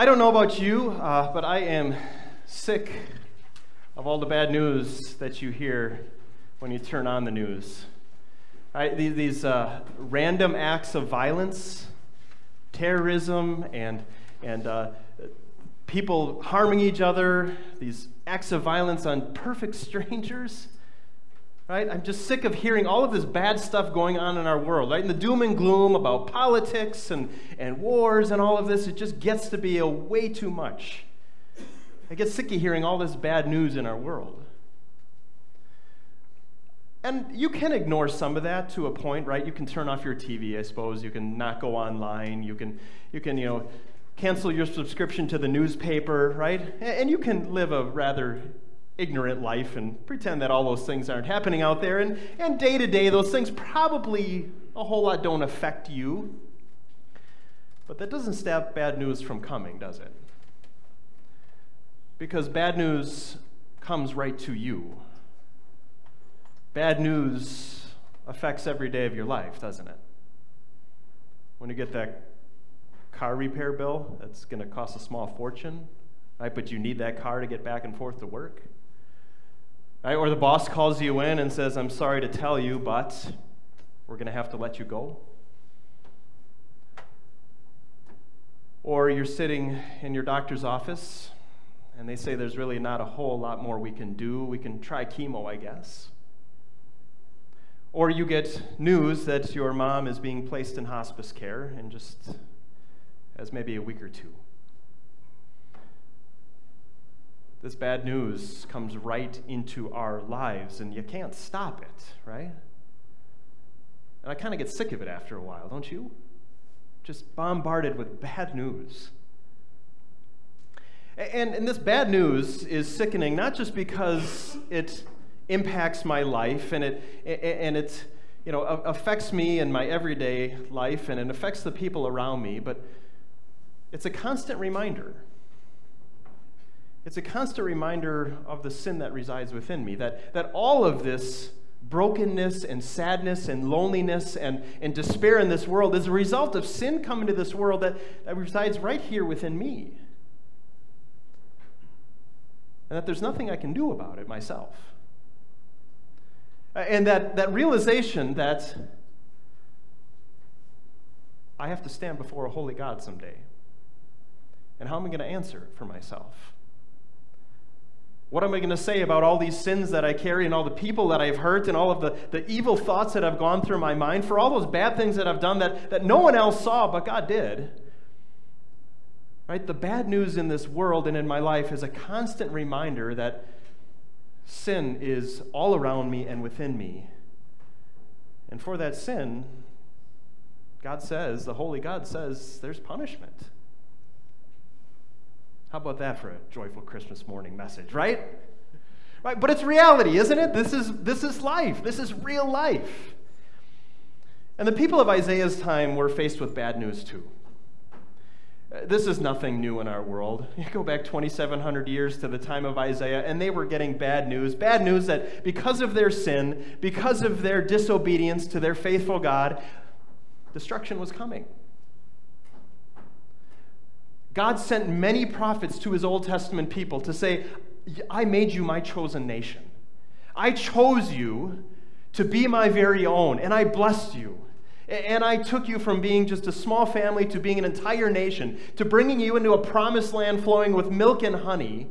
I don't know about you, uh, but I am sick of all the bad news that you hear when you turn on the news. These uh, random acts of violence, terrorism, and, and uh, people harming each other, these acts of violence on perfect strangers right? I'm just sick of hearing all of this bad stuff going on in our world, right? And the doom and gloom about politics and, and wars and all of this, it just gets to be a way too much. I get sick of hearing all this bad news in our world. And you can ignore some of that to a point, right? You can turn off your TV, I suppose. You can not go online. You can, you can, you know, cancel your subscription to the newspaper, right? And you can live a rather ignorant life and pretend that all those things aren't happening out there. And, and day to day, those things probably a whole lot don't affect you. But that doesn't stop bad news from coming, does it? Because bad news comes right to you. Bad news affects every day of your life, doesn't it? When you get that car repair bill that's going to cost a small fortune, right? But you need that car to get back and forth to work. Right? Or the boss calls you in and says, I'm sorry to tell you, but we're going to have to let you go. Or you're sitting in your doctor's office and they say there's really not a whole lot more we can do. We can try chemo, I guess. Or you get news that your mom is being placed in hospice care in just as maybe a week or two. This bad news comes right into our lives, and you can't stop it, right? And I kind of get sick of it after a while, don't you? Just bombarded with bad news. And, and this bad news is sickening, not just because it impacts my life and it, and it you know, affects me in my everyday life and it affects the people around me, but it's a constant reminder it's a constant reminder of the sin that resides within me, that, that all of this brokenness and sadness and loneliness and, and despair in this world is a result of sin coming to this world that, that resides right here within me. And that there's nothing I can do about it myself. And that, that realization that I have to stand before a holy God someday. And how am I going to answer for myself? What am I going to say about all these sins that I carry and all the people that I've hurt and all of the, the evil thoughts that have gone through my mind for all those bad things that I've done that, that no one else saw but God did? Right? The bad news in this world and in my life is a constant reminder that sin is all around me and within me. And for that sin, God says, the Holy God says, there's punishment. How about that for a joyful Christmas morning message, right? Right, but it's reality, isn't it? This is this is life. This is real life. And the people of Isaiah's time were faced with bad news too. Uh, this is nothing new in our world. You go back 2,700 years to the time of Isaiah, and they were getting bad news. Bad news that because of their sin, because of their disobedience to their faithful God, destruction was coming. God sent many prophets to his Old Testament people to say, I made you my chosen nation. I chose you to be my very own, and I blessed you. And I took you from being just a small family to being an entire nation, to bringing you into a promised land flowing with milk and honey.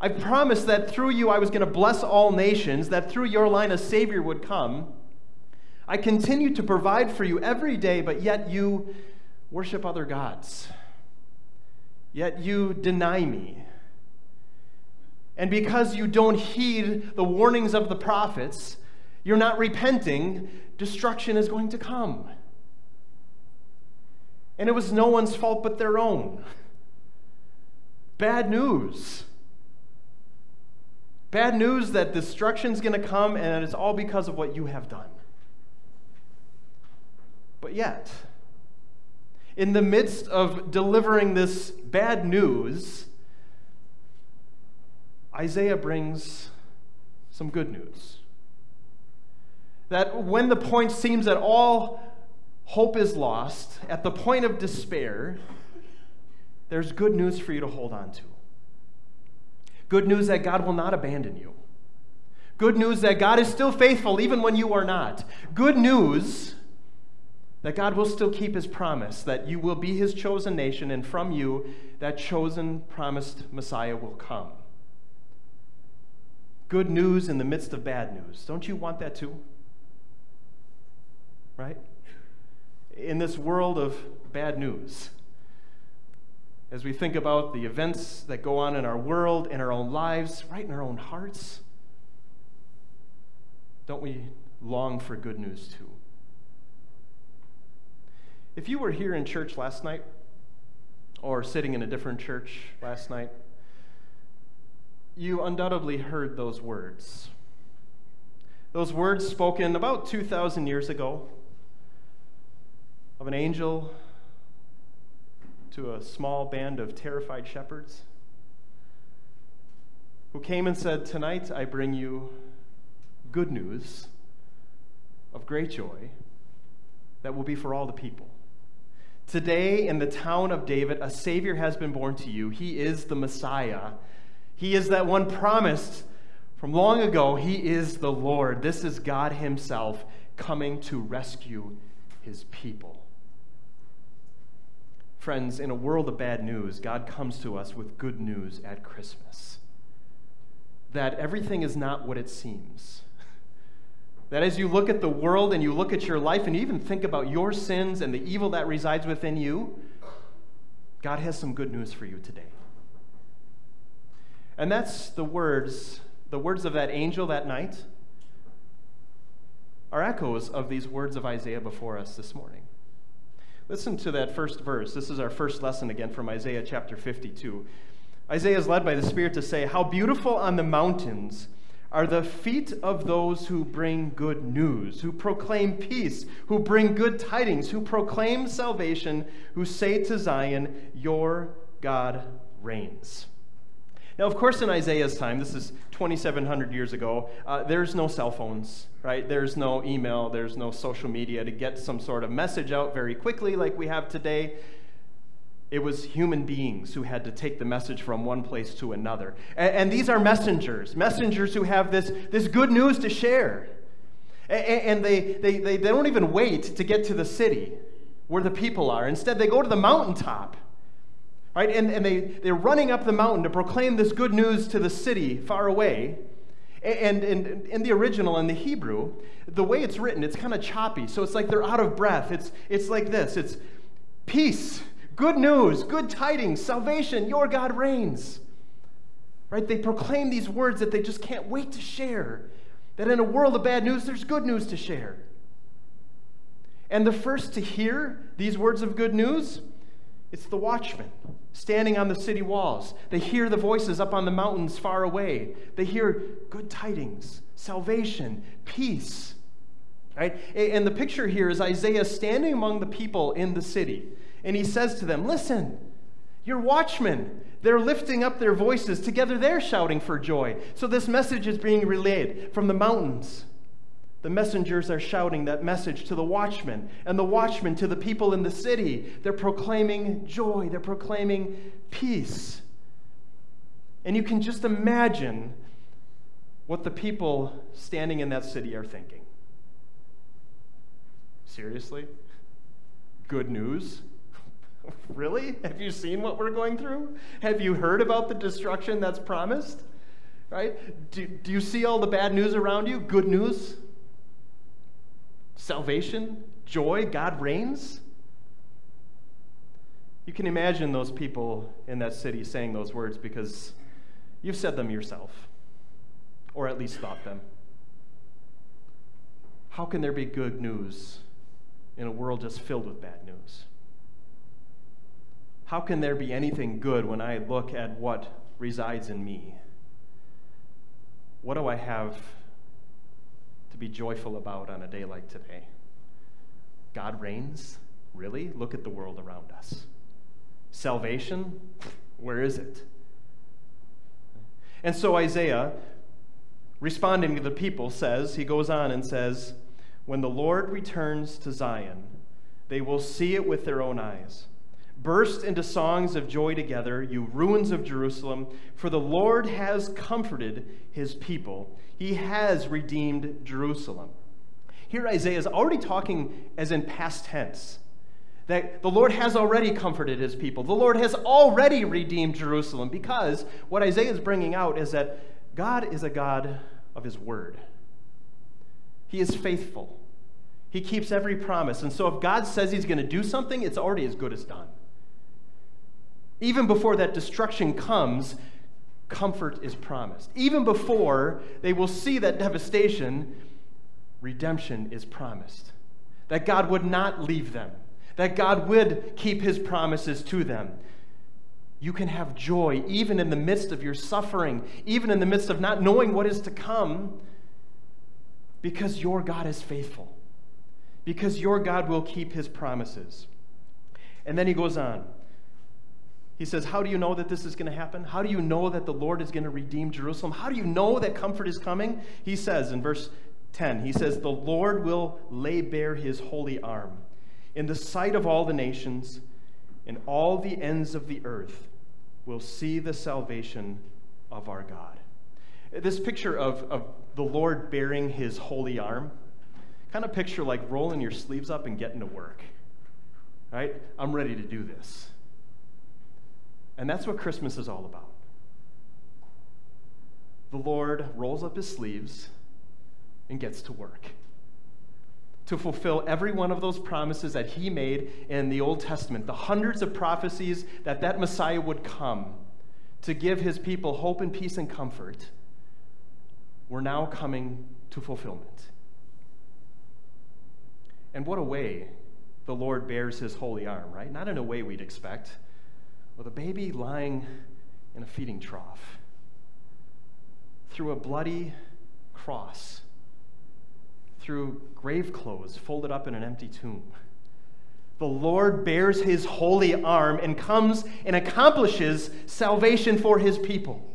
I promised that through you I was going to bless all nations, that through your line a Savior would come. I continue to provide for you every day, but yet you worship other gods yet you deny me. And because you don't heed the warnings of the prophets, you're not repenting, destruction is going to come. And it was no one's fault but their own. Bad news. Bad news that destruction's going to come and it's all because of what you have done. But yet, in the midst of delivering this bad news, Isaiah brings some good news. That when the point seems that all hope is lost, at the point of despair, there's good news for you to hold on to. Good news that God will not abandon you. Good news that God is still faithful even when you are not. Good news that God will still keep his promise, that you will be his chosen nation, and from you, that chosen, promised Messiah will come. Good news in the midst of bad news. Don't you want that too? Right? In this world of bad news, as we think about the events that go on in our world, in our own lives, right in our own hearts, don't we long for good news too? If you were here in church last night, or sitting in a different church last night, you undoubtedly heard those words. Those words spoken about 2,000 years ago of an angel to a small band of terrified shepherds who came and said, Tonight I bring you good news of great joy that will be for all the people. Today, in the town of David, a Savior has been born to you. He is the Messiah. He is that one promised from long ago. He is the Lord. This is God Himself coming to rescue His people. Friends, in a world of bad news, God comes to us with good news at Christmas. That everything is not what it seems. That as you look at the world and you look at your life and you even think about your sins and the evil that resides within you, God has some good news for you today. And that's the words, the words of that angel that night are echoes of these words of Isaiah before us this morning. Listen to that first verse. This is our first lesson again from Isaiah chapter 52. Isaiah is led by the Spirit to say, How beautiful on the mountains are the feet of those who bring good news, who proclaim peace, who bring good tidings, who proclaim salvation, who say to Zion, Your God reigns. Now, of course, in Isaiah's time, this is 2,700 years ago, uh, there's no cell phones, right? There's no email, there's no social media to get some sort of message out very quickly like we have today. It was human beings who had to take the message from one place to another. And, and these are messengers, messengers who have this, this good news to share. And, and they, they, they, they don't even wait to get to the city where the people are. Instead, they go to the mountaintop. Right? And, and they, they're running up the mountain to proclaim this good news to the city far away. And in the original, in the Hebrew, the way it's written, it's kind of choppy. So it's like they're out of breath. It's, it's like this it's peace Good news, good tidings, salvation, your God reigns. Right? They proclaim these words that they just can't wait to share. That in a world of bad news, there's good news to share. And the first to hear these words of good news, it's the watchmen standing on the city walls. They hear the voices up on the mountains far away. They hear good tidings, salvation, peace. Right? And the picture here is Isaiah standing among the people in the city and he says to them, Listen, your watchmen. They're lifting up their voices. Together they're shouting for joy. So this message is being relayed from the mountains. The messengers are shouting that message to the watchmen, and the watchmen to the people in the city. They're proclaiming joy, they're proclaiming peace. And you can just imagine what the people standing in that city are thinking. Seriously? Good news? really? Have you seen what we're going through? Have you heard about the destruction that's promised? Right? Do, do you see all the bad news around you? Good news? Salvation? Joy? God reigns? You can imagine those people in that city saying those words because you've said them yourself, or at least thought them. How can there be good news in a world just filled with bad news? How can there be anything good when I look at what resides in me? What do I have to be joyful about on a day like today? God reigns? Really? Look at the world around us. Salvation? Where is it? And so Isaiah, responding to the people, says, he goes on and says, When the Lord returns to Zion, they will see it with their own eyes Burst into songs of joy together, you ruins of Jerusalem, for the Lord has comforted his people. He has redeemed Jerusalem. Here, Isaiah is already talking as in past tense. That the Lord has already comforted his people. The Lord has already redeemed Jerusalem because what Isaiah is bringing out is that God is a God of his word. He is faithful. He keeps every promise. And so if God says he's going to do something, it's already as good as done. Even before that destruction comes, comfort is promised. Even before they will see that devastation, redemption is promised. That God would not leave them, that God would keep his promises to them. You can have joy even in the midst of your suffering, even in the midst of not knowing what is to come, because your God is faithful, because your God will keep his promises. And then he goes on. He says, How do you know that this is going to happen? How do you know that the Lord is going to redeem Jerusalem? How do you know that comfort is coming? He says in verse 10, He says, The Lord will lay bare his holy arm in the sight of all the nations, and all the ends of the earth will see the salvation of our God. This picture of, of the Lord baring his holy arm, kind of picture like rolling your sleeves up and getting to work. Right? I'm ready to do this. And that's what Christmas is all about. The Lord rolls up his sleeves and gets to work to fulfill every one of those promises that he made in the Old Testament, the hundreds of prophecies that that Messiah would come to give his people hope and peace and comfort, were now coming to fulfillment. And what a way the Lord bares his holy arm, right? Not in a way we'd expect with a baby lying in a feeding trough through a bloody cross, through grave clothes folded up in an empty tomb. The Lord bares his holy arm and comes and accomplishes salvation for his people.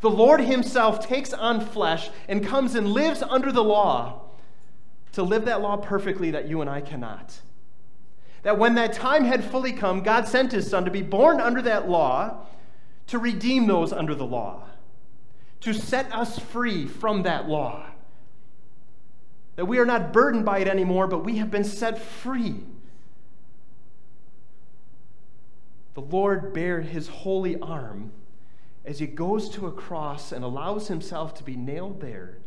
The Lord himself takes on flesh and comes and lives under the law to live that law perfectly that you and I cannot. That when that time had fully come, God sent his son to be born under that law to redeem those under the law, to set us free from that law. That we are not burdened by it anymore, but we have been set free. The Lord bared his holy arm as he goes to a cross and allows himself to be nailed there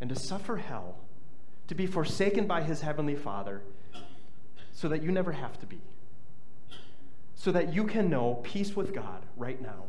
and to suffer hell, to be forsaken by his heavenly Father so that you never have to be. So that you can know peace with God right now.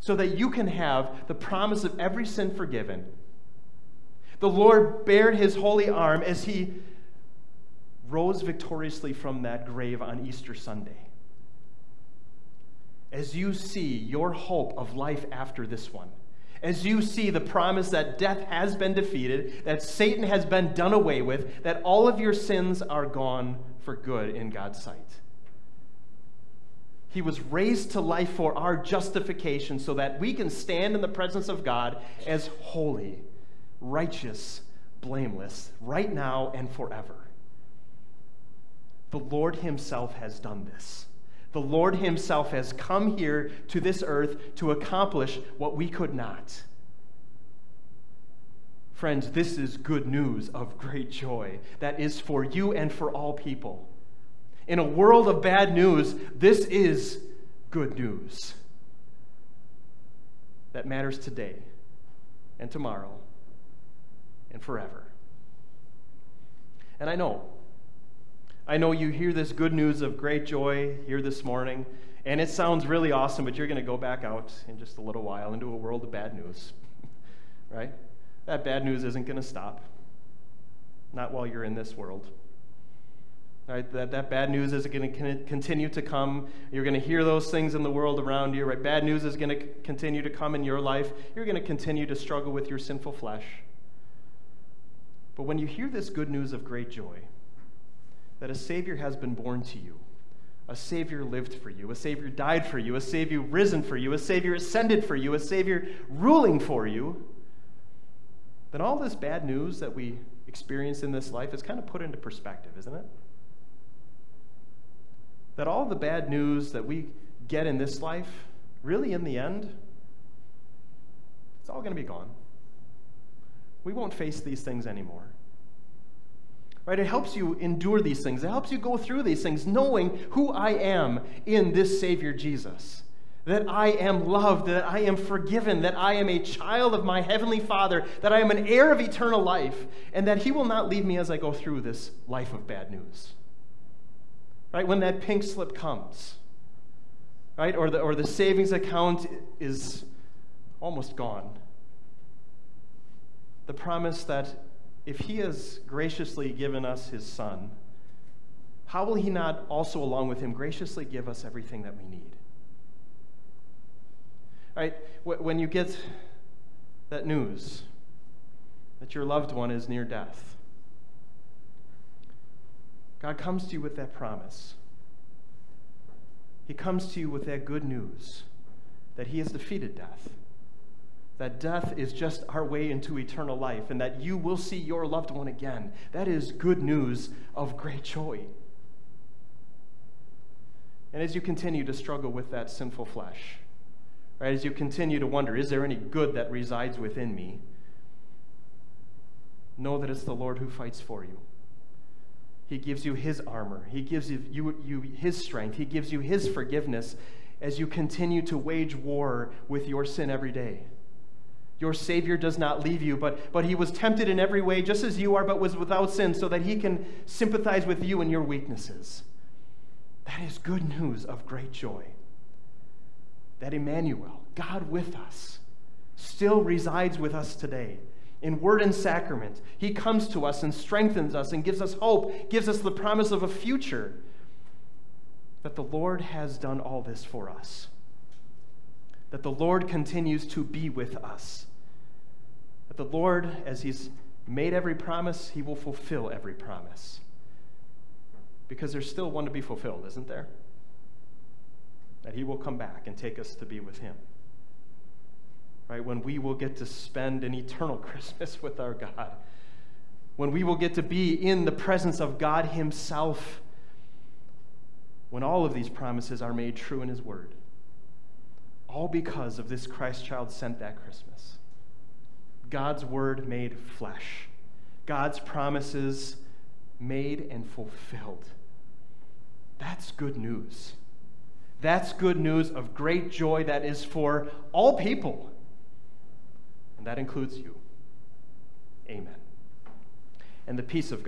So that you can have the promise of every sin forgiven. The Lord bared his holy arm as he rose victoriously from that grave on Easter Sunday. As you see your hope of life after this one, as you see the promise that death has been defeated, that Satan has been done away with, that all of your sins are gone for good in God's sight. He was raised to life for our justification so that we can stand in the presence of God as holy, righteous, blameless, right now and forever. The Lord Himself has done this. The Lord Himself has come here to this earth to accomplish what we could not. Friends, this is good news of great joy that is for you and for all people. In a world of bad news, this is good news that matters today and tomorrow and forever. And I know, I know you hear this good news of great joy here this morning, and it sounds really awesome, but you're going to go back out in just a little while into a world of bad news, right? That bad news isn't going to stop. Not while you're in this world. Right? That, that bad news is going to continue to come. You're going to hear those things in the world around you. Right? Bad news is going to continue to come in your life. You're going to continue to struggle with your sinful flesh. But when you hear this good news of great joy, that a Savior has been born to you, a Savior lived for you, a Savior died for you, a Savior risen for you, a Savior ascended for you, a Savior ruling for you, then all this bad news that we experience in this life is kind of put into perspective, isn't it? that all the bad news that we get in this life, really in the end, it's all going to be gone. We won't face these things anymore. Right? It helps you endure these things. It helps you go through these things knowing who I am in this Savior Jesus. That I am loved, that I am forgiven, that I am a child of my Heavenly Father, that I am an heir of eternal life, and that He will not leave me as I go through this life of bad news. Right? When that pink slip comes, right? Or the, or the savings account is almost gone. The promise that if he has graciously given us his son, how will he not also, along with him, graciously give us everything that we need? Right? When you get that news that your loved one is near death, God comes to you with that promise. He comes to you with that good news that he has defeated death that death is just our way into eternal life and that you will see your loved one again. That is good news of great joy. And as you continue to struggle with that sinful flesh, right, as you continue to wonder, is there any good that resides within me? Know that it's the Lord who fights for you. He gives you his armor, he gives you, you, his strength, he gives you his forgiveness as you continue to wage war with your sin every day. Your Savior does not leave you, but, but he was tempted in every way, just as you are, but was without sin, so that he can sympathize with you in your weaknesses. That is good news of great joy. That Emmanuel, God with us, still resides with us today. In word and sacrament, he comes to us and strengthens us and gives us hope, gives us the promise of a future. That the Lord has done all this for us. That the Lord continues to be with us that the Lord, as He's made every promise, He will fulfill every promise. Because there's still one to be fulfilled, isn't there? That He will come back and take us to be with Him. Right? When we will get to spend an eternal Christmas with our God. When we will get to be in the presence of God Himself. When all of these promises are made true in His Word. All because of this Christ child sent that Christmas. God's word made flesh, God's promises made and fulfilled. That's good news. That's good news of great joy that is for all people. And that includes you. Amen. And the peace of God.